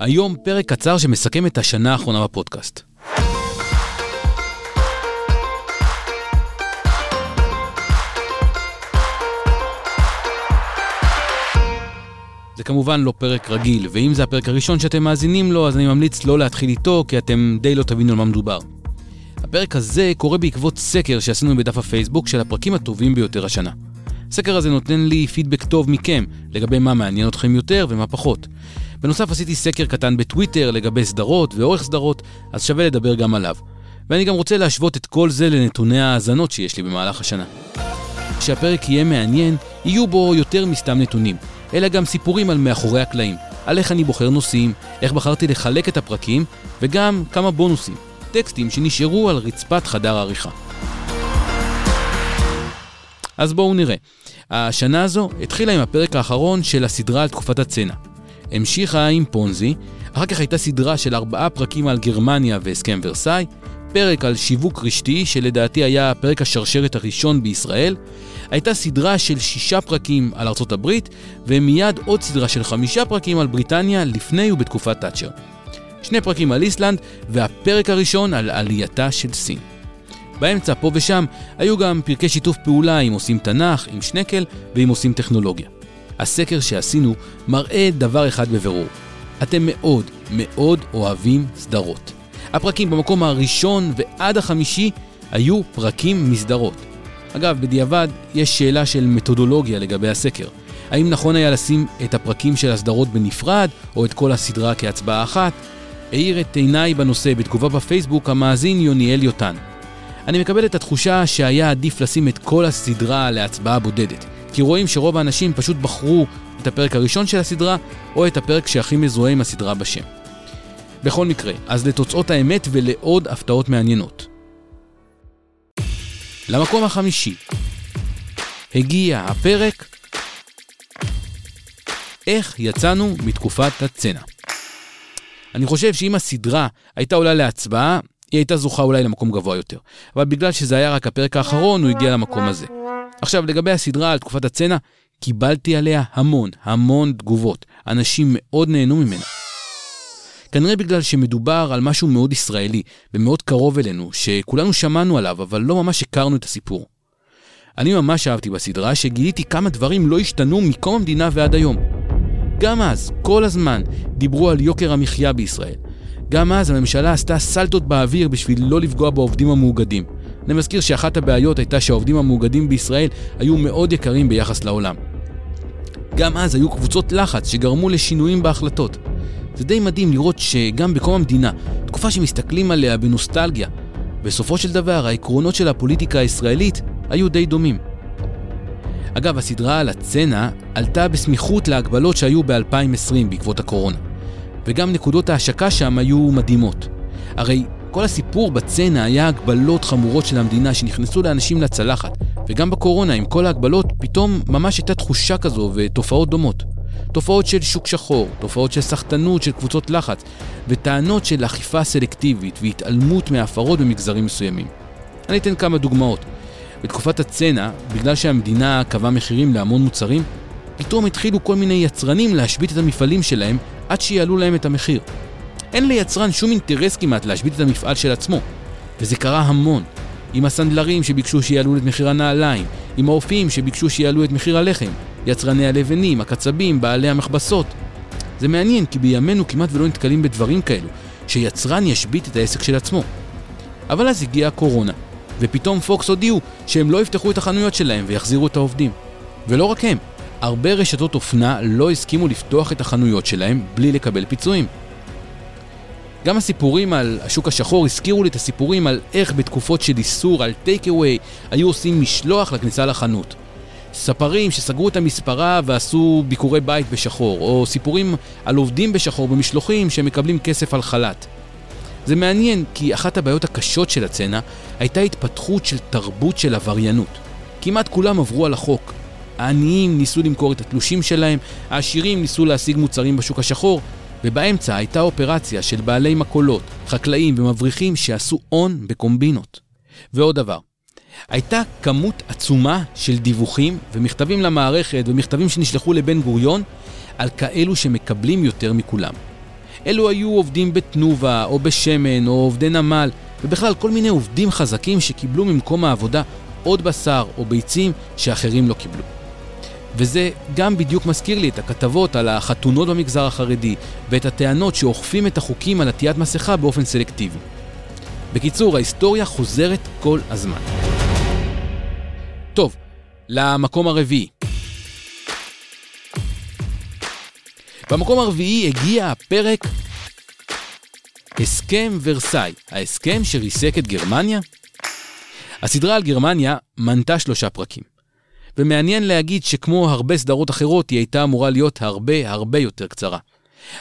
היום פרק קצר שמסכם את השנה האחרונה בפודקאסט. זה כמובן לא פרק רגיל, ואם זה הפרק הראשון שאתם מאזינים לו, אז אני ממליץ לא להתחיל איתו, כי אתם די לא תבינו על מה מדובר. הפרק הזה קורה בעקבות סקר שעשינו בדף הפייסבוק של הפרקים הטובים ביותר השנה. הסקר הזה נותן לי פידבק טוב מכם לגבי מה מעניין אתכם יותר ומה פחות. בנוסף עשיתי סקר קטן בטוויטר לגבי סדרות ואורך סדרות, אז שווה לדבר גם עליו. ואני גם רוצה להשוות את כל זה לנתוני ההאזנות שיש לי במהלך השנה. כשהפרק יהיה מעניין, יהיו בו יותר מסתם נתונים, אלא גם סיפורים על מאחורי הקלעים, על איך אני בוחר נושאים, איך בחרתי לחלק את הפרקים, וגם כמה בונוסים, טקסטים שנשארו על רצפת חדר העריכה. אז בואו נראה. השנה הזו התחילה עם הפרק האחרון של הסדרה על תקופת הצנע. המשיכה עם פונזי, אחר כך הייתה סדרה של ארבעה פרקים על גרמניה והסכם ורסאי, פרק על שיווק רשתי, שלדעתי היה פרק השרשרת הראשון בישראל, הייתה סדרה של שישה פרקים על ארצות הברית, ומיד עוד סדרה של חמישה פרקים על בריטניה לפני ובתקופת תאצ'ר. שני פרקים על איסלנד, והפרק הראשון על עלייתה של סין. באמצע, פה ושם, היו גם פרקי שיתוף פעולה עם עושים תנ"ך, עם שנקל ועם עושים טכנולוגיה. הסקר שעשינו מראה דבר אחד בבירור. אתם מאוד מאוד אוהבים סדרות. הפרקים במקום הראשון ועד החמישי היו פרקים מסדרות. אגב, בדיעבד יש שאלה של מתודולוגיה לגבי הסקר. האם נכון היה לשים את הפרקים של הסדרות בנפרד, או את כל הסדרה כהצבעה אחת? האיר את עיניי בנושא בתגובה בפייסבוק המאזין יוניאל יוטן. אני מקבל את התחושה שהיה עדיף לשים את כל הסדרה להצבעה בודדת, כי רואים שרוב האנשים פשוט בחרו את הפרק הראשון של הסדרה, או את הפרק שהכי מזוהה עם הסדרה בשם. בכל מקרה, אז לתוצאות האמת ולעוד הפתעות מעניינות. למקום החמישי הגיע הפרק איך יצאנו מתקופת הצנע. אני חושב שאם הסדרה הייתה עולה להצבעה, היא הייתה זוכה אולי למקום גבוה יותר. אבל בגלל שזה היה רק הפרק האחרון, הוא הגיע למקום הזה. עכשיו, לגבי הסדרה על תקופת הצנע, קיבלתי עליה המון, המון תגובות. אנשים מאוד נהנו ממנה. כנראה בגלל שמדובר על משהו מאוד ישראלי ומאוד קרוב אלינו, שכולנו שמענו עליו, אבל לא ממש הכרנו את הסיפור. אני ממש אהבתי בסדרה שגיליתי כמה דברים לא השתנו מקום המדינה ועד היום. גם אז, כל הזמן, דיברו על יוקר המחיה בישראל. גם אז הממשלה עשתה סלטות באוויר בשביל לא לפגוע בעובדים המאוגדים. אני מזכיר שאחת הבעיות הייתה שהעובדים המאוגדים בישראל היו מאוד יקרים ביחס לעולם. גם אז היו קבוצות לחץ שגרמו לשינויים בהחלטות. זה די מדהים לראות שגם בקום המדינה, תקופה שמסתכלים עליה בנוסטלגיה, בסופו של דבר העקרונות של הפוליטיקה הישראלית היו די דומים. אגב, הסדרה על הצנע עלתה בסמיכות להגבלות שהיו ב-2020 בעקבות הקורונה. וגם נקודות ההשקה שם היו מדהימות. הרי כל הסיפור בצנע היה הגבלות חמורות של המדינה שנכנסו לאנשים לצלחת, וגם בקורונה עם כל ההגבלות פתאום ממש הייתה תחושה כזו ותופעות דומות. תופעות של שוק שחור, תופעות של סחטנות של קבוצות לחץ, וטענות של אכיפה סלקטיבית והתעלמות מהפרות במגזרים מסוימים. אני אתן כמה דוגמאות. בתקופת הצנע, בגלל שהמדינה קבעה מחירים להמון מוצרים, פתאום התחילו כל מיני יצרנים להשבית את המפעלים שלהם עד שיעלו להם את המחיר. אין ליצרן שום אינטרס כמעט להשבית את המפעל של עצמו, וזה קרה המון. עם הסנדלרים שביקשו שיעלו את מחיר הנעליים, עם האופים שביקשו שיעלו את מחיר הלחם, יצרני הלבנים, הקצבים, בעלי המכבסות. זה מעניין כי בימינו כמעט ולא נתקלים בדברים כאלו, שיצרן ישבית את העסק של עצמו. אבל אז הגיעה הקורונה, ופתאום פוקס הודיעו שהם לא יפתחו את החנויות שלהם ויחזירו את העובדים. ולא רק הם, הרבה רשתות אופנה לא הסכימו לפתוח את החנויות שלהם בלי לקבל פיצויים. גם הסיפורים על השוק השחור הזכירו לי את הסיפורים על איך בתקופות של איסור על טייק אווי היו עושים משלוח לכניסה לחנות. ספרים שסגרו את המספרה ועשו ביקורי בית בשחור, או סיפורים על עובדים בשחור במשלוחים שמקבלים כסף על חל"ת. זה מעניין כי אחת הבעיות הקשות של הצנע הייתה התפתחות של תרבות של עבריינות. כמעט כולם עברו על החוק. העניים ניסו למכור את התלושים שלהם, העשירים ניסו להשיג מוצרים בשוק השחור, ובאמצע הייתה אופרציה של בעלי מכולות, חקלאים ומבריחים שעשו הון בקומבינות. ועוד דבר, הייתה כמות עצומה של דיווחים ומכתבים למערכת ומכתבים שנשלחו לבן גוריון על כאלו שמקבלים יותר מכולם. אלו היו עובדים בתנובה או בשמן או עובדי נמל ובכלל כל מיני עובדים חזקים שקיבלו ממקום העבודה עוד בשר או ביצים שאחרים לא קיבלו. וזה גם בדיוק מזכיר לי את הכתבות על החתונות במגזר החרדי ואת הטענות שאוכפים את החוקים על עטיית מסכה באופן סלקטיבי. בקיצור, ההיסטוריה חוזרת כל הזמן. טוב, למקום הרביעי. במקום הרביעי הגיע הפרק הסכם ורסאי, ההסכם שריסק את גרמניה. הסדרה על גרמניה מנתה שלושה פרקים. ומעניין להגיד שכמו הרבה סדרות אחרות, היא הייתה אמורה להיות הרבה הרבה יותר קצרה.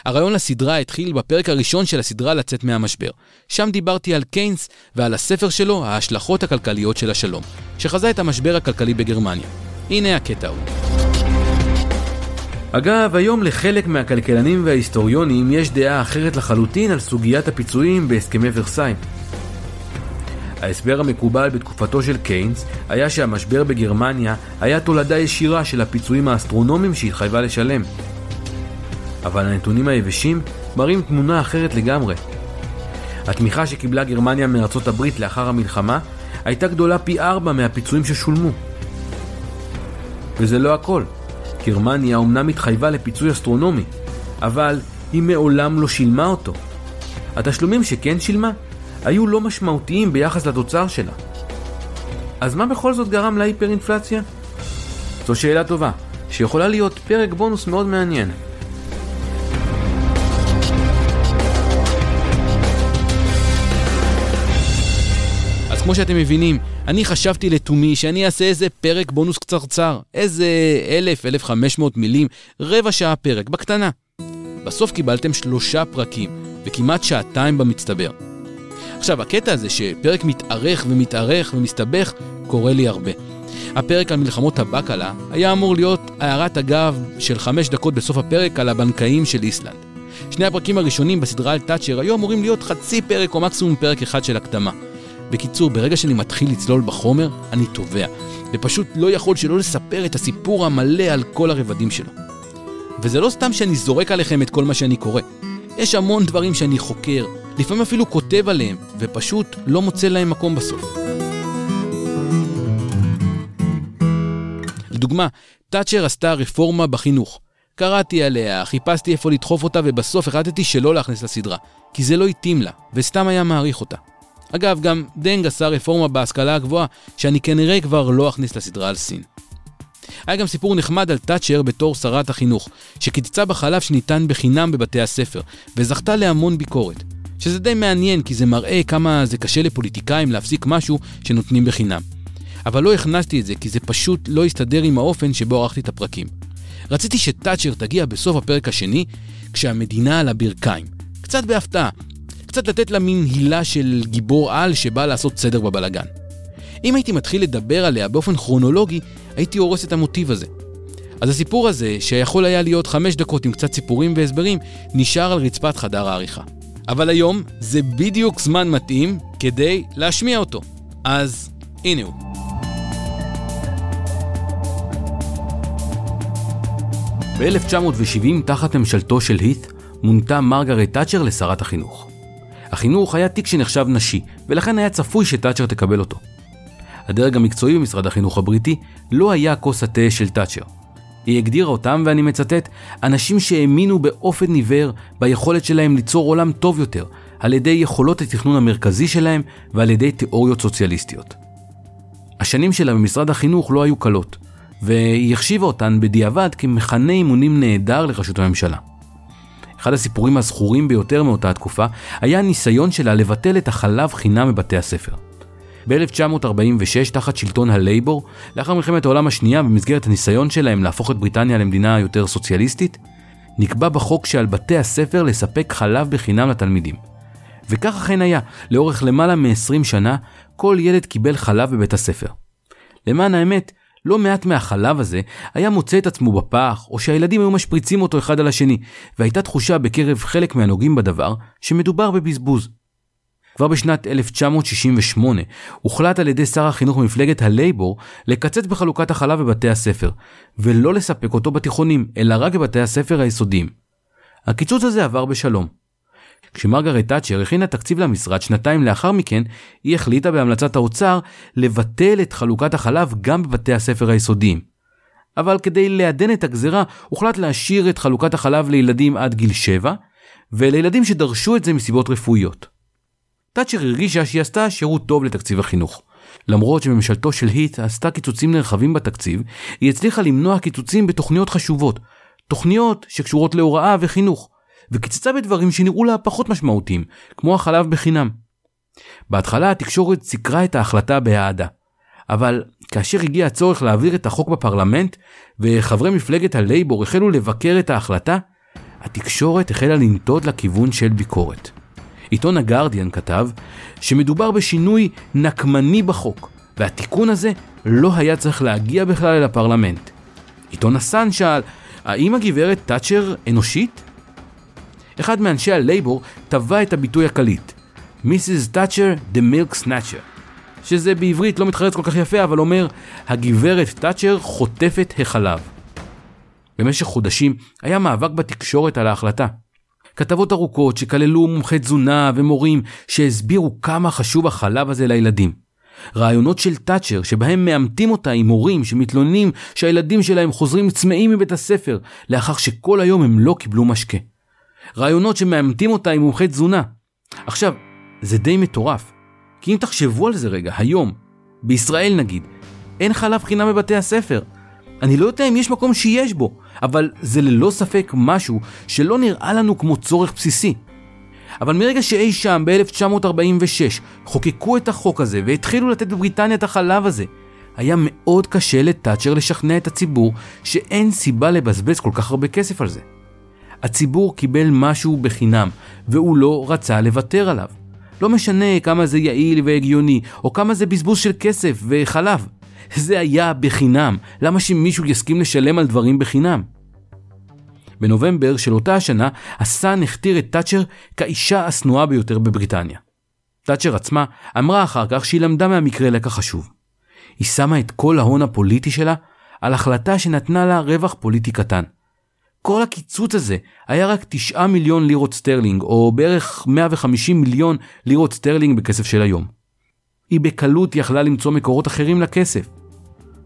הרעיון לסדרה התחיל בפרק הראשון של הסדרה לצאת מהמשבר. שם דיברתי על קיינס ועל הספר שלו, ההשלכות הכלכליות של השלום, שחזה את המשבר הכלכלי בגרמניה. הנה הקטע ההוא. אגב, היום לחלק מהכלכלנים וההיסטוריונים יש דעה אחרת לחלוטין על סוגיית הפיצויים בהסכמי ורסאי. ההסבר המקובל בתקופתו של קיינס היה שהמשבר בגרמניה היה תולדה ישירה של הפיצויים האסטרונומיים שהתחייבה לשלם. אבל הנתונים היבשים מראים תמונה אחרת לגמרי. התמיכה שקיבלה גרמניה מארצות הברית לאחר המלחמה הייתה גדולה פי ארבע מהפיצויים ששולמו. וזה לא הכל. גרמניה אומנם התחייבה לפיצוי אסטרונומי, אבל היא מעולם לא שילמה אותו. התשלומים שכן שילמה היו לא משמעותיים ביחס לתוצר שלה. אז מה בכל זאת גרם להיפר-אינפלציה? זו שאלה טובה, שיכולה להיות פרק בונוס מאוד מעניין. אז כמו שאתם מבינים, אני חשבתי לתומי שאני אעשה איזה פרק בונוס קצרצר, איזה אלף, אלף חמש מאות מילים, רבע שעה פרק, בקטנה. בסוף קיבלתם שלושה פרקים, וכמעט שעתיים במצטבר. עכשיו, הקטע הזה שפרק מתארך ומתארך ומסתבך, קורה לי הרבה. הפרק על מלחמות הבקלה היה אמור להיות הערת אגב של חמש דקות בסוף הפרק על הבנקאים של איסלנד. שני הפרקים הראשונים בסדרה על תאצ'ר היו אמורים להיות חצי פרק או מקסימום פרק אחד של הקדמה. בקיצור, ברגע שאני מתחיל לצלול בחומר, אני טובע, ופשוט לא יכול שלא לספר את הסיפור המלא על כל הרבדים שלו. וזה לא סתם שאני זורק עליכם את כל מה שאני קורא. יש המון דברים שאני חוקר, לפעמים אפילו כותב עליהם, ופשוט לא מוצא להם מקום בסוף. לדוגמה, תאצ'ר עשתה רפורמה בחינוך. קראתי עליה, חיפשתי איפה לדחוף אותה, ובסוף החלטתי שלא להכניס לסדרה, כי זה לא התאים לה, וסתם היה מעריך אותה. אגב, גם דנג עשה רפורמה בהשכלה הגבוהה, שאני כנראה כבר לא אכניס לסדרה על סין. היה גם סיפור נחמד על תאצ'ר בתור שרת החינוך, שקיצצה בחלב שניתן בחינם בבתי הספר, וזכתה להמון ביקורת. שזה די מעניין, כי זה מראה כמה זה קשה לפוליטיקאים להפסיק משהו שנותנים בחינם. אבל לא הכנסתי את זה, כי זה פשוט לא הסתדר עם האופן שבו ערכתי את הפרקים. רציתי שתאצ'ר תגיע בסוף הפרק השני, כשהמדינה על הברכיים. קצת בהפתעה. קצת לתת לה מין הילה של גיבור על שבא לעשות סדר בבלגן. אם הייתי מתחיל לדבר עליה באופן כרונולוגי, הייתי הורס את המוטיב הזה. אז הסיפור הזה, שיכול היה להיות חמש דקות עם קצת סיפורים והסברים, נשאר על רצפת חדר העריכה. אבל היום זה בדיוק זמן מתאים כדי להשמיע אותו. אז הנה הוא. ב-1970, תחת ממשלתו של הית', מונתה מרגרט תאצ'ר לשרת החינוך. החינוך היה תיק שנחשב נשי, ולכן היה צפוי שתאצ'ר תקבל אותו. הדרג המקצועי במשרד החינוך הבריטי לא היה כוס התה של תאצ'ר. היא הגדירה אותם, ואני מצטט, אנשים שהאמינו באופן עיוור ביכולת שלהם ליצור עולם טוב יותר, על ידי יכולות התכנון המרכזי שלהם ועל ידי תיאוריות סוציאליסטיות. השנים שלה במשרד החינוך לא היו קלות, והיא החשיבה אותן בדיעבד כמחנה אימונים נהדר לראשות הממשלה. אחד הסיפורים הזכורים ביותר מאותה התקופה, היה הניסיון שלה לבטל את החלב חינם בבתי הספר. ב-1946, תחת שלטון הלייבור, לאחר מלחמת העולם השנייה, במסגרת הניסיון שלהם להפוך את בריטניה למדינה יותר סוציאליסטית, נקבע בחוק שעל בתי הספר לספק חלב בחינם לתלמידים. וכך אכן היה, לאורך למעלה מ-20 שנה, כל ילד קיבל חלב בבית הספר. למען האמת, לא מעט מהחלב הזה היה מוצא את עצמו בפח, או שהילדים היו משפריצים אותו אחד על השני, והייתה תחושה בקרב חלק מהנוגעים בדבר, שמדובר בבזבוז. כבר בשנת 1968 הוחלט על ידי שר החינוך ממפלגת הלייבור לקצץ בחלוקת החלב בבתי הספר, ולא לספק אותו בתיכונים, אלא רק בבתי הספר היסודיים. הקיצוץ הזה עבר בשלום. כשמרגרט תאצ'ר הכינה תקציב למשרד שנתיים לאחר מכן, היא החליטה בהמלצת האוצר לבטל את חלוקת החלב גם בבתי הספר היסודיים. אבל כדי לעדן את הגזרה, הוחלט להשאיר את חלוקת החלב לילדים עד גיל 7, ולילדים שדרשו את זה מסיבות רפואיות. תאצ'ר הרגישה שהיא עשתה שירות טוב לתקציב החינוך. למרות שממשלתו של היט עשתה קיצוצים נרחבים בתקציב, היא הצליחה למנוע קיצוצים בתוכניות חשובות, תוכניות שקשורות להוראה וחינוך, וקיצצה בדברים שנראו לה פחות משמעותיים, כמו החלב בחינם. בהתחלה התקשורת סיקרה את ההחלטה באהדה, אבל כאשר הגיע הצורך להעביר את החוק בפרלמנט, וחברי מפלגת הלייבור החלו לבקר את ההחלטה, התקשורת החלה לנטות לכיוון של ביקורת. עיתון הגרדיאן כתב שמדובר בשינוי נקמני בחוק, והתיקון הזה לא היה צריך להגיע בכלל אל הפרלמנט. עיתון הסאן שאל, האם הגברת תאצ'ר אנושית? אחד מאנשי הלייבור טבע את הביטוי הקליט, Mrs. Thatcher the Milk Snatcher, שזה בעברית לא מתחרץ כל כך יפה, אבל אומר, הגברת תאצ'ר חוטפת החלב. במשך חודשים היה מאבק בתקשורת על ההחלטה. כתבות ארוכות שכללו מומחי תזונה ומורים שהסבירו כמה חשוב החלב הזה לילדים. רעיונות של תאצ'ר שבהם מאמתים אותה עם הורים שמתלוננים שהילדים שלהם חוזרים צמאים מבית הספר לאחר שכל היום הם לא קיבלו משקה. רעיונות שמאמתים אותה עם מומחי תזונה. עכשיו, זה די מטורף. כי אם תחשבו על זה רגע, היום, בישראל נגיד, אין חלב חינם בבתי הספר. אני לא יודע אם יש מקום שיש בו, אבל זה ללא ספק משהו שלא נראה לנו כמו צורך בסיסי. אבל מרגע שאי שם ב-1946 חוקקו את החוק הזה והתחילו לתת בבריטניה את החלב הזה, היה מאוד קשה לתאצ'ר לשכנע את הציבור שאין סיבה לבזבז כל כך הרבה כסף על זה. הציבור קיבל משהו בחינם, והוא לא רצה לוותר עליו. לא משנה כמה זה יעיל והגיוני, או כמה זה בזבוז של כסף וחלב. זה היה בחינם, למה שמישהו יסכים לשלם על דברים בחינם? בנובמבר של אותה השנה, הסאן הכתיר את תאצ'ר כאישה השנואה ביותר בבריטניה. תאצ'ר עצמה אמרה אחר כך שהיא למדה מהמקרה לקח חשוב. היא שמה את כל ההון הפוליטי שלה על החלטה שנתנה לה רווח פוליטי קטן. כל הקיצוץ הזה היה רק 9 מיליון לירות סטרלינג, או בערך 150 מיליון לירות סטרלינג בכסף של היום. היא בקלות יכלה למצוא מקורות אחרים לכסף.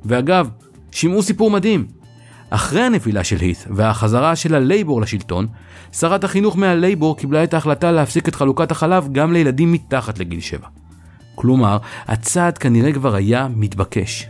ואגב, שמעו סיפור מדהים. אחרי הנפילה של הית' והחזרה של הלייבור לשלטון, שרת החינוך מהלייבור קיבלה את ההחלטה להפסיק את חלוקת החלב גם לילדים מתחת לגיל 7. כלומר, הצעד כנראה כבר היה מתבקש.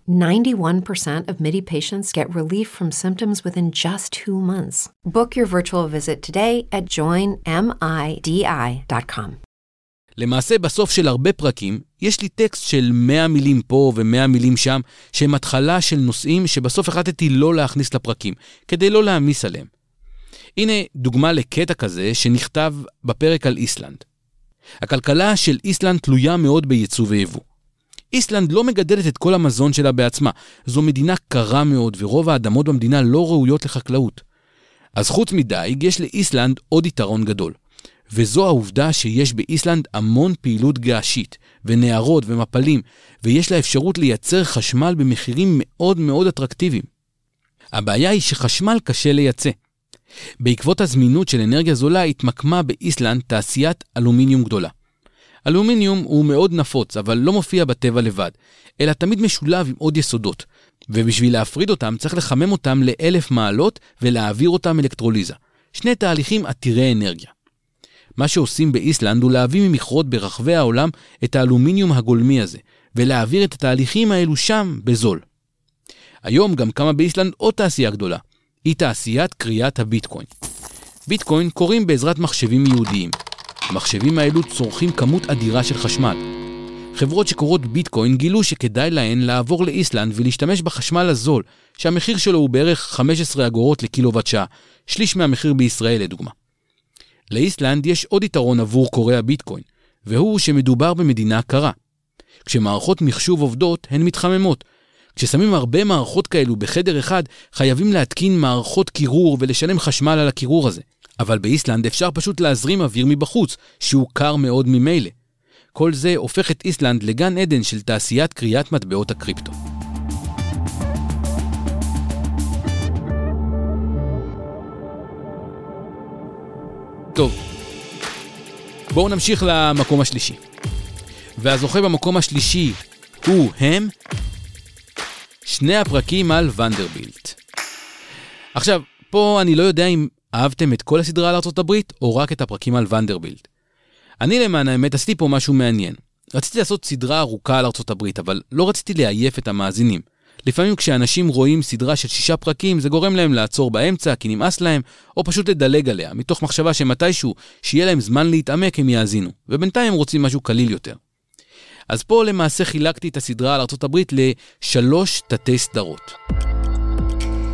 91% of MIDI patients get relief from symptoms within just two months. Book your virtual visit today at joinmidi.com. למעשה, בסוף של הרבה פרקים, יש לי טקסט של 100 מילים פה ו-100 מילים שם, שהם התחלה של נושאים שבסוף החלטתי לא להכניס לפרקים, כדי לא להעמיס עליהם. הנה דוגמה לקטע כזה שנכתב בפרק על איסלנד. הכלכלה של איסלנד תלויה מאוד בייצוא ויבוא. איסלנד לא מגדלת את כל המזון שלה בעצמה. זו מדינה קרה מאוד, ורוב האדמות במדינה לא ראויות לחקלאות. אז חוץ מדייג, יש לאיסלנד עוד יתרון גדול. וזו העובדה שיש באיסלנד המון פעילות געשית, ונערות ומפלים, ויש לה אפשרות לייצר חשמל במחירים מאוד מאוד אטרקטיביים. הבעיה היא שחשמל קשה לייצא. בעקבות הזמינות של אנרגיה זולה התמקמה באיסלנד תעשיית אלומיניום גדולה. אלומיניום הוא מאוד נפוץ, אבל לא מופיע בטבע לבד, אלא תמיד משולב עם עוד יסודות, ובשביל להפריד אותם צריך לחמם אותם לאלף מעלות ולהעביר אותם אלקטרוליזה. שני תהליכים עתירי אנרגיה. מה שעושים באיסלנד הוא להביא ממכרות ברחבי העולם את האלומיניום הגולמי הזה, ולהעביר את התהליכים האלו שם בזול. היום גם קמה באיסלנד עוד תעשייה גדולה, היא תעשיית קריאת הביטקוין. ביטקוין קוראים בעזרת מחשבים יהודיים. המחשבים האלו צורכים כמות אדירה של חשמל. חברות שקוראות ביטקוין גילו שכדאי להן לעבור לאיסלנד ולהשתמש בחשמל הזול, שהמחיר שלו הוא בערך 15 אגורות לקילוואט שעה, שליש מהמחיר בישראל לדוגמה. לאיסלנד יש עוד יתרון עבור קוראי הביטקוין, והוא שמדובר במדינה קרה. כשמערכות מחשוב עובדות, הן מתחממות. כששמים הרבה מערכות כאלו בחדר אחד, חייבים להתקין מערכות קירור ולשלם חשמל על הקירור הזה. אבל באיסלנד אפשר פשוט להזרים אוויר מבחוץ, שהוא קר מאוד ממילא. כל זה הופך את איסלנד לגן עדן של תעשיית קריאת מטבעות הקריפטו. טוב, בואו נמשיך למקום השלישי. והזוכה במקום השלישי הוא הם שני הפרקים על ונדרבילט. עכשיו, פה אני לא יודע אם אהבתם את כל הסדרה על ארה"ב או רק את הפרקים על ונדרבילט. אני למען האמת עשיתי פה משהו מעניין. רציתי לעשות סדרה ארוכה על ארצות הברית, אבל לא רציתי לעייף את המאזינים. לפעמים כשאנשים רואים סדרה של שישה פרקים, זה גורם להם לעצור באמצע כי נמאס להם, או פשוט לדלג עליה, מתוך מחשבה שמתישהו, שיהיה להם זמן להתעמק, הם יאזינו. ובינתיים הם רוצים משהו קליל יותר. אז פה למעשה חילקתי את הסדרה על ארצות הברית לשלוש תתי סדרות.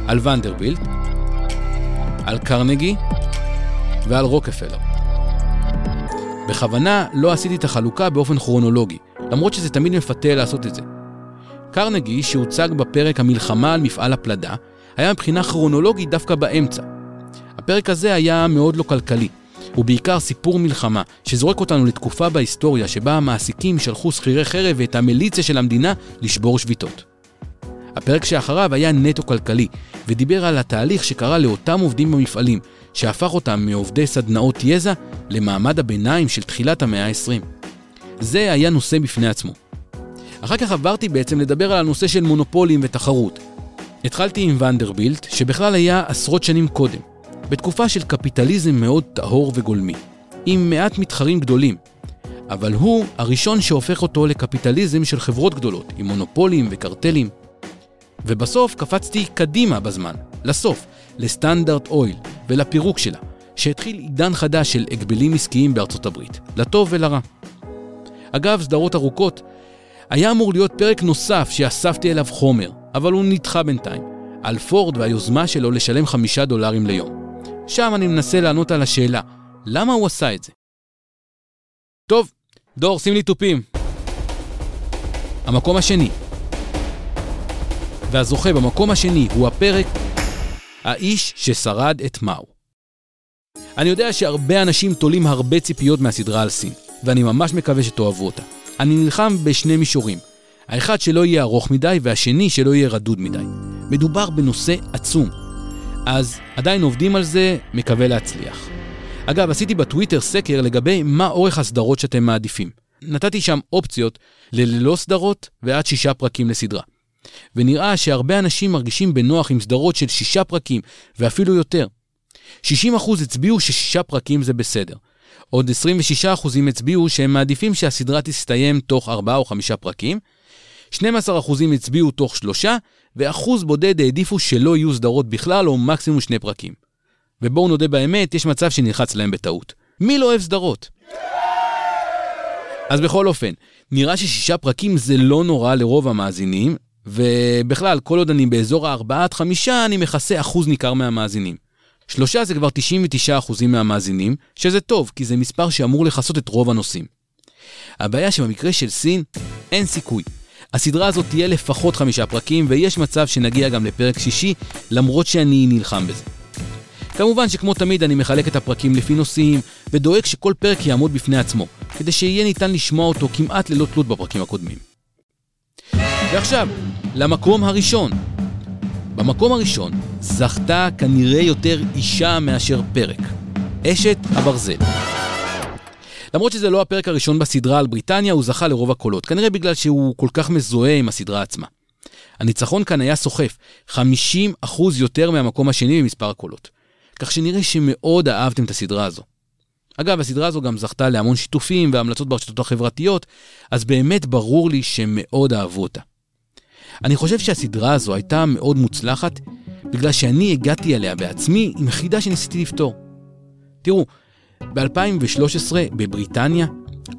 על ונדרבילט, על קרנגי ועל רוקפלר. בכוונה לא עשיתי את החלוקה באופן כרונולוגי, למרות שזה תמיד מפתה לעשות את זה. קרנגי, שהוצג בפרק המלחמה על מפעל הפלדה, היה מבחינה כרונולוגית דווקא באמצע. הפרק הזה היה מאוד לא כלכלי. הוא בעיקר סיפור מלחמה, שזורק אותנו לתקופה בהיסטוריה שבה המעסיקים שלחו שכירי חרב ואת המיליציה של המדינה לשבור שביתות. הפרק שאחריו היה נטו כלכלי, ודיבר על התהליך שקרה לאותם עובדים במפעלים, שהפך אותם מעובדי סדנאות יזע למעמד הביניים של תחילת המאה ה-20. זה היה נושא בפני עצמו. אחר כך עברתי בעצם לדבר על הנושא של מונופולים ותחרות. התחלתי עם ונדרבילט, שבכלל היה עשרות שנים קודם, בתקופה של קפיטליזם מאוד טהור וגולמי, עם מעט מתחרים גדולים, אבל הוא הראשון שהופך אותו לקפיטליזם של חברות גדולות, עם מונופולים וקרטלים. ובסוף קפצתי קדימה בזמן, לסוף, לסטנדרט אויל ולפירוק שלה, שהתחיל עידן חדש של הגבלים עסקיים בארצות הברית, לטוב ולרע. אגב, סדרות ארוכות, היה אמור להיות פרק נוסף שאספתי אליו חומר, אבל הוא נדחה בינתיים, על פורד והיוזמה שלו לשלם חמישה דולרים ליום. שם אני מנסה לענות על השאלה, למה הוא עשה את זה? טוב, דור, שים לי תופים. המקום השני. והזוכה במקום השני הוא הפרק האיש ששרד את מאו. אני יודע שהרבה אנשים תולים הרבה ציפיות מהסדרה על סין, ואני ממש מקווה שתאהבו אותה. אני נלחם בשני מישורים. האחד שלא יהיה ארוך מדי, והשני שלא יהיה רדוד מדי. מדובר בנושא עצום. אז עדיין עובדים על זה, מקווה להצליח. אגב, עשיתי בטוויטר סקר לגבי מה אורך הסדרות שאתם מעדיפים. נתתי שם אופציות ללא סדרות ועד שישה פרקים לסדרה. ונראה שהרבה אנשים מרגישים בנוח עם סדרות של שישה פרקים, ואפילו יותר. 60% הצביעו ששישה פרקים זה בסדר. עוד 26% הצביעו שהם מעדיפים שהסדרה תסתיים תוך 4 או 5 פרקים, 12% הצביעו תוך שלושה, ואחוז בודד העדיפו שלא יהיו סדרות בכלל או מקסימום שני פרקים. ובואו נודה באמת, יש מצב שנלחץ להם בטעות. מי לא אוהב סדרות? אז בכל אופן, נראה ששישה פרקים זה לא נורא לרוב המאזינים, ובכלל, כל עוד אני באזור הארבעה עד חמישה, אני מכסה אחוז ניכר מהמאזינים. שלושה זה כבר 99% מהמאזינים, שזה טוב, כי זה מספר שאמור לכסות את רוב הנושאים. הבעיה שבמקרה של סין, אין סיכוי. הסדרה הזאת תהיה לפחות חמישה פרקים, ויש מצב שנגיע גם לפרק שישי, למרות שאני נלחם בזה. כמובן שכמו תמיד אני מחלק את הפרקים לפי נושאים, ודואג שכל פרק יעמוד בפני עצמו, כדי שיהיה ניתן לשמוע אותו כמעט ללא תלות בפרקים הקודמים. ועכשיו, למקום הראשון. במקום הראשון זכתה כנראה יותר אישה מאשר פרק. אשת הברזל. למרות שזה לא הפרק הראשון בסדרה על בריטניה, הוא זכה לרוב הקולות, כנראה בגלל שהוא כל כך מזוהה עם הסדרה עצמה. הניצחון כאן היה סוחף, 50% יותר מהמקום השני במספר הקולות. כך שנראה שמאוד אהבתם את הסדרה הזו. אגב, הסדרה הזו גם זכתה להמון שיתופים והמלצות ברשתות החברתיות, אז באמת ברור לי שמאוד אהבו אותה. אני חושב שהסדרה הזו הייתה מאוד מוצלחת, בגלל שאני הגעתי אליה בעצמי עם חידה שניסיתי לפתור. תראו, ב-2013 בבריטניה,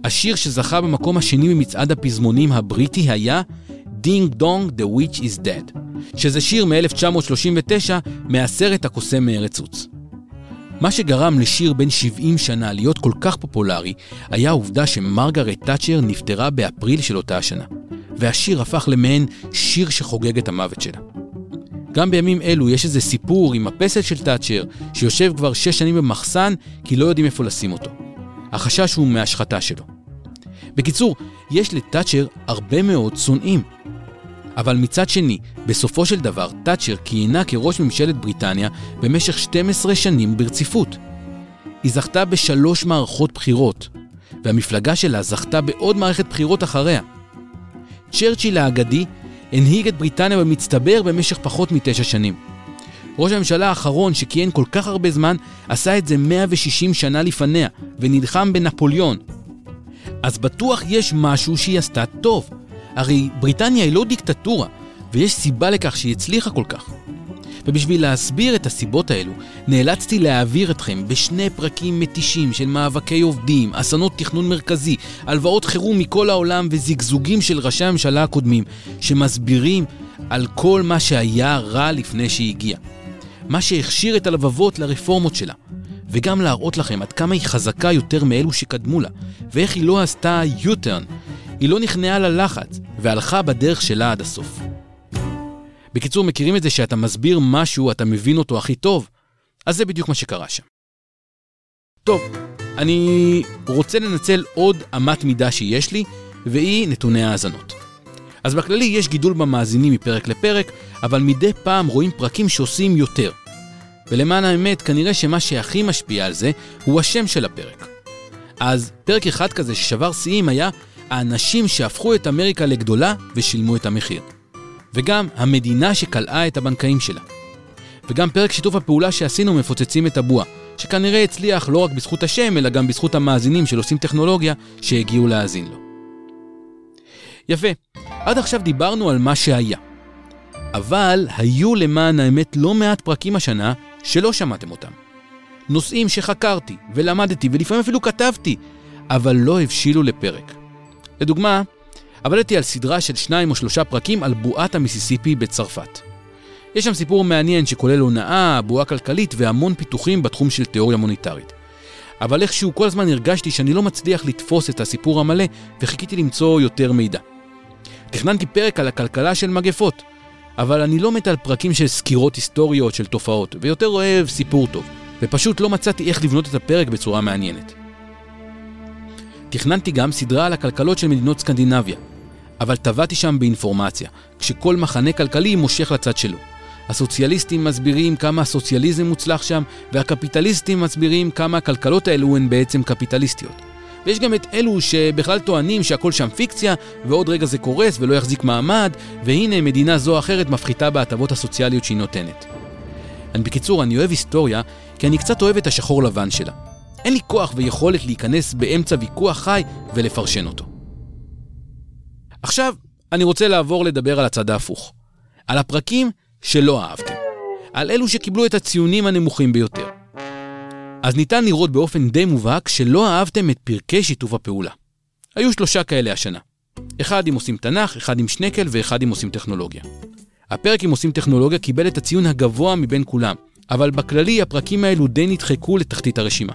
השיר שזכה במקום השני במצעד הפזמונים הבריטי היה Ding Dong The Witch is Dead, שזה שיר מ-1939 מהסרט הקוסם מארץ עוץ. מה שגרם לשיר בן 70 שנה להיות כל כך פופולרי, היה העובדה שמרגרט תאצ'ר נפטרה באפריל של אותה השנה, והשיר הפך למעין שיר שחוגג את המוות שלה. גם בימים אלו יש איזה סיפור עם הפסל של תאצ'ר, שיושב כבר שש שנים במחסן, כי לא יודעים איפה לשים אותו. החשש הוא מהשחתה שלו. בקיצור, יש לתאצ'ר הרבה מאוד שונאים. אבל מצד שני, בסופו של דבר, תאצ'ר כיהנה כראש ממשלת בריטניה במשך 12 שנים ברציפות. היא זכתה בשלוש מערכות בחירות, והמפלגה שלה זכתה בעוד מערכת בחירות אחריה. צ'רצ'יל האגדי הנהיג את בריטניה במצטבר במשך פחות מתשע שנים. ראש הממשלה האחרון שכיהן כל כך הרבה זמן, עשה את זה 160 שנה לפניה, ונלחם בנפוליאון. אז בטוח יש משהו שהיא עשתה טוב. הרי בריטניה היא לא דיקטטורה, ויש סיבה לכך שהיא הצליחה כל כך. ובשביל להסביר את הסיבות האלו, נאלצתי להעביר אתכם בשני פרקים מתישים של מאבקי עובדים, אסונות תכנון מרכזי, הלוואות חירום מכל העולם וזיגזוגים של ראשי הממשלה הקודמים, שמסבירים על כל מה שהיה רע לפני שהיא הגיעה. מה שהכשיר את הלבבות לרפורמות שלה. וגם להראות לכם עד כמה היא חזקה יותר מאלו שקדמו לה, ואיך היא לא עשתה U-turn. היא לא נכנעה ללחץ, והלכה בדרך שלה עד הסוף. בקיצור, מכירים את זה שאתה מסביר משהו, אתה מבין אותו הכי טוב? אז זה בדיוק מה שקרה שם. טוב, אני רוצה לנצל עוד אמת מידה שיש לי, והיא נתוני האזנות. אז בכללי יש גידול במאזינים מפרק לפרק, אבל מדי פעם רואים פרקים שעושים יותר. ולמען האמת, כנראה שמה שהכי משפיע על זה, הוא השם של הפרק. אז פרק אחד כזה ששבר שיאים היה האנשים שהפכו את אמריקה לגדולה ושילמו את המחיר. וגם המדינה שקלעה את הבנקאים שלה. וגם פרק שיתוף הפעולה שעשינו מפוצצים את הבועה, שכנראה הצליח לא רק בזכות השם, אלא גם בזכות המאזינים של עושים טכנולוגיה שהגיעו להאזין לו. יפה, עד עכשיו דיברנו על מה שהיה. אבל היו למען האמת לא מעט פרקים השנה שלא שמעתם אותם. נושאים שחקרתי ולמדתי ולפעמים אפילו כתבתי, אבל לא הבשילו לפרק. לדוגמה, עבדתי על סדרה של שניים או שלושה פרקים על בועת המיסיסיפי בצרפת. יש שם סיפור מעניין שכולל הונאה, בועה כלכלית והמון פיתוחים בתחום של תיאוריה מוניטרית. אבל איכשהו כל הזמן הרגשתי שאני לא מצליח לתפוס את הסיפור המלא וחיכיתי למצוא יותר מידע. תכננתי פרק על הכלכלה של מגפות, אבל אני לא מת על פרקים של סקירות היסטוריות של תופעות, ויותר אוהב סיפור טוב, ופשוט לא מצאתי איך לבנות את הפרק בצורה מעניינת. תכננתי גם סדרה על הכלכלות של מדינות סקנדינביה, אבל טבעתי שם באינפורמציה, כשכל מחנה כלכלי מושך לצד שלו. הסוציאליסטים מסבירים כמה הסוציאליזם מוצלח שם, והקפיטליסטים מסבירים כמה הכלכלות האלו הן בעצם קפיטליסטיות. ויש גם את אלו שבכלל טוענים שהכל שם פיקציה, ועוד רגע זה קורס ולא יחזיק מעמד, והנה מדינה זו או אחרת מפחיתה בהטבות הסוציאליות שהיא נותנת. אני בקיצור, אני אוהב היסטוריה, כי אני קצת אוהב את השחור לבן שלה. אין לי כוח ויכולת להיכנס באמצע ויכוח חי ולפרשן אותו. עכשיו, אני רוצה לעבור לדבר על הצד ההפוך. על הפרקים שלא אהבתם. על אלו שקיבלו את הציונים הנמוכים ביותר. אז ניתן לראות באופן די מובהק שלא אהבתם את פרקי שיתוף הפעולה. היו שלושה כאלה השנה. אחד עם עושים תנ"ך, אחד עם שנקל ואחד עם עושים טכנולוגיה. הפרק עם עושים טכנולוגיה קיבל את הציון הגבוה מבין כולם, אבל בכללי הפרקים האלו די נדחקו לתחתית הרשימה.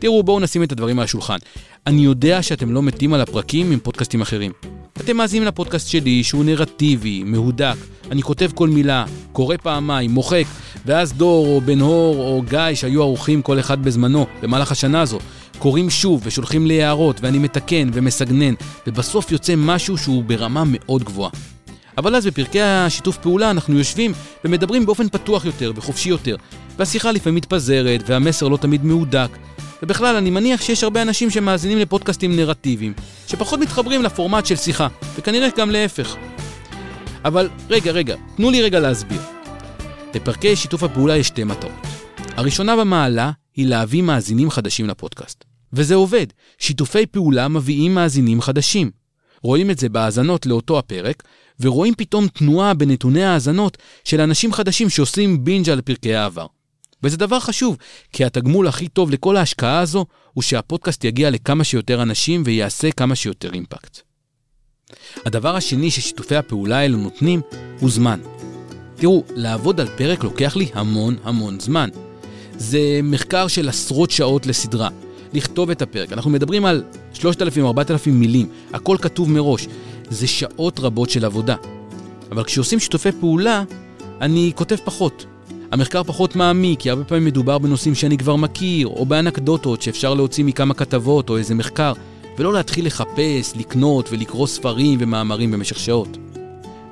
תראו, בואו נשים את הדברים על השולחן. אני יודע שאתם לא מתים על הפרקים עם פודקאסטים אחרים. אתם מאזינים לפודקאסט שלי, שהוא נרטיבי, מהודק. אני כותב כל מילה, קורא פעמיים, מוחק, ואז דור או בן הור או גיא שהיו ערוכים כל אחד בזמנו במהלך השנה הזו, קוראים שוב ושולחים לי הערות ואני מתקן ומסגנן, ובסוף יוצא משהו שהוא ברמה מאוד גבוהה. אבל אז בפרקי השיתוף פעולה אנחנו יושבים ומדברים באופן פתוח יותר וחופשי יותר, והשיחה לפעמים מתפזרת והמסר לא תמיד מהודק. ובכלל, אני מניח שיש הרבה אנשים שמאזינים לפודקאסטים נרטיביים, שפחות מתחברים לפורמט של שיחה, וכנראה גם להפך. אבל רגע, רגע, תנו לי רגע להסביר. לפרקי שיתוף הפעולה יש שתי מטרות. הראשונה במעלה היא להביא מאזינים חדשים לפודקאסט. וזה עובד, שיתופי פעולה מביאים מאזינים חדשים. רואים את זה בהאזנות לאותו הפרק, ורואים פתאום תנועה בנתוני ההאזנות של אנשים חדשים שעושים בינג' על פרקי העבר. וזה דבר חשוב, כי התגמול הכי טוב לכל ההשקעה הזו הוא שהפודקאסט יגיע לכמה שיותר אנשים ויעשה כמה שיותר אימפקט. הדבר השני ששיתופי הפעולה האלו נותנים הוא זמן. תראו, לעבוד על פרק לוקח לי המון המון זמן. זה מחקר של עשרות שעות לסדרה. לכתוב את הפרק, אנחנו מדברים על 3,000-4,000 מילים, הכל כתוב מראש. זה שעות רבות של עבודה. אבל כשעושים שיתופי פעולה, אני כותב פחות. המחקר פחות מעמיק, כי הרבה פעמים מדובר בנושאים שאני כבר מכיר, או באנקדוטות שאפשר להוציא מכמה כתבות או איזה מחקר, ולא להתחיל לחפש, לקנות ולקרוא ספרים ומאמרים במשך שעות.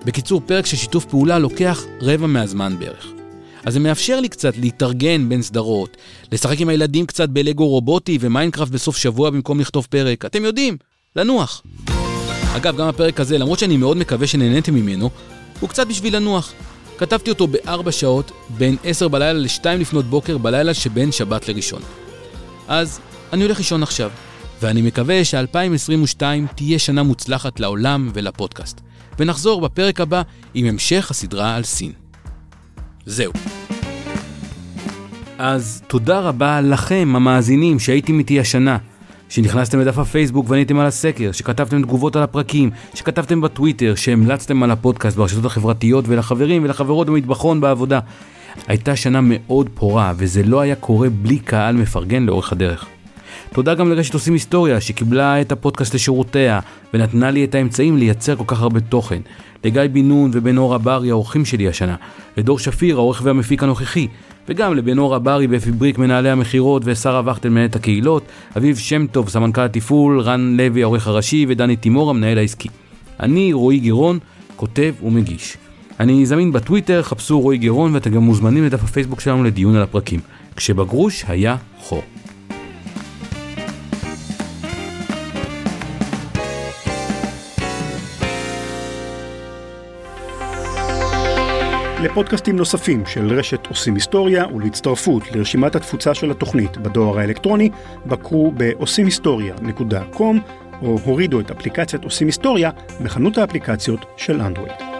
בקיצור, פרק של שיתוף פעולה לוקח רבע מהזמן בערך. אז זה מאפשר לי קצת להתארגן בין סדרות, לשחק עם הילדים קצת בלגו רובוטי ומיינקראפט בסוף שבוע במקום לכתוב פרק, אתם יודעים, לנוח. אגב, גם הפרק הזה, למרות שאני מאוד מקווה שנהניתם ממנו, הוא קצת בשביל לנוח. כתבתי אותו בארבע שעות, בין עשר בלילה לשתיים לפנות בוקר בלילה שבין שבת לראשון. אז אני הולך לישון עכשיו, ואני מקווה ש-2022 תהיה שנה מוצלחת לעולם ולפודקאסט. ונחזור בפרק הבא עם המשך הסדרה על סין. זהו. אז תודה רבה לכם, המאזינים, שהייתם איתי השנה. שנכנסתם לדף הפייסבוק ועניתם על הסקר, שכתבתם תגובות על הפרקים, שכתבתם בטוויטר, שהמלצתם על הפודקאסט ברשתות החברתיות ולחברים ולחברות במטבחון בעבודה. הייתה שנה מאוד פורה, וזה לא היה קורה בלי קהל מפרגן לאורך הדרך. תודה גם לרשת עושים היסטוריה, שקיבלה את הפודקאסט לשורותיה, ונתנה לי את האמצעים לייצר כל כך הרבה תוכן. לגיא בן נון ובן אור הברי האורחים שלי השנה, לדור שפיר העורך והמפיק הנוכחי, וגם לבן אור הברי ואפי בריק מנהלי המכירות ושרה וכטל מנהלת הקהילות, אביב שם טוב סמנכ"ל התפעול, רן לוי העורך הראשי ודני תימור המנהל העסקי. אני רועי גירון, כותב ומגיש. אני זמין בטוויטר, חפשו רועי גירון ואתם גם מוזמנים לדף הפייסבוק שלנו לדיון על הפרקים. כשבגרוש היה חור. לפודקאסטים נוספים של רשת עושים היסטוריה ולהצטרפות לרשימת התפוצה של התוכנית בדואר האלקטרוני, בקרו ב-עושימהיסטוריה.com או הורידו את אפליקציית עושים היסטוריה בחנות האפליקציות של אנדרואיד.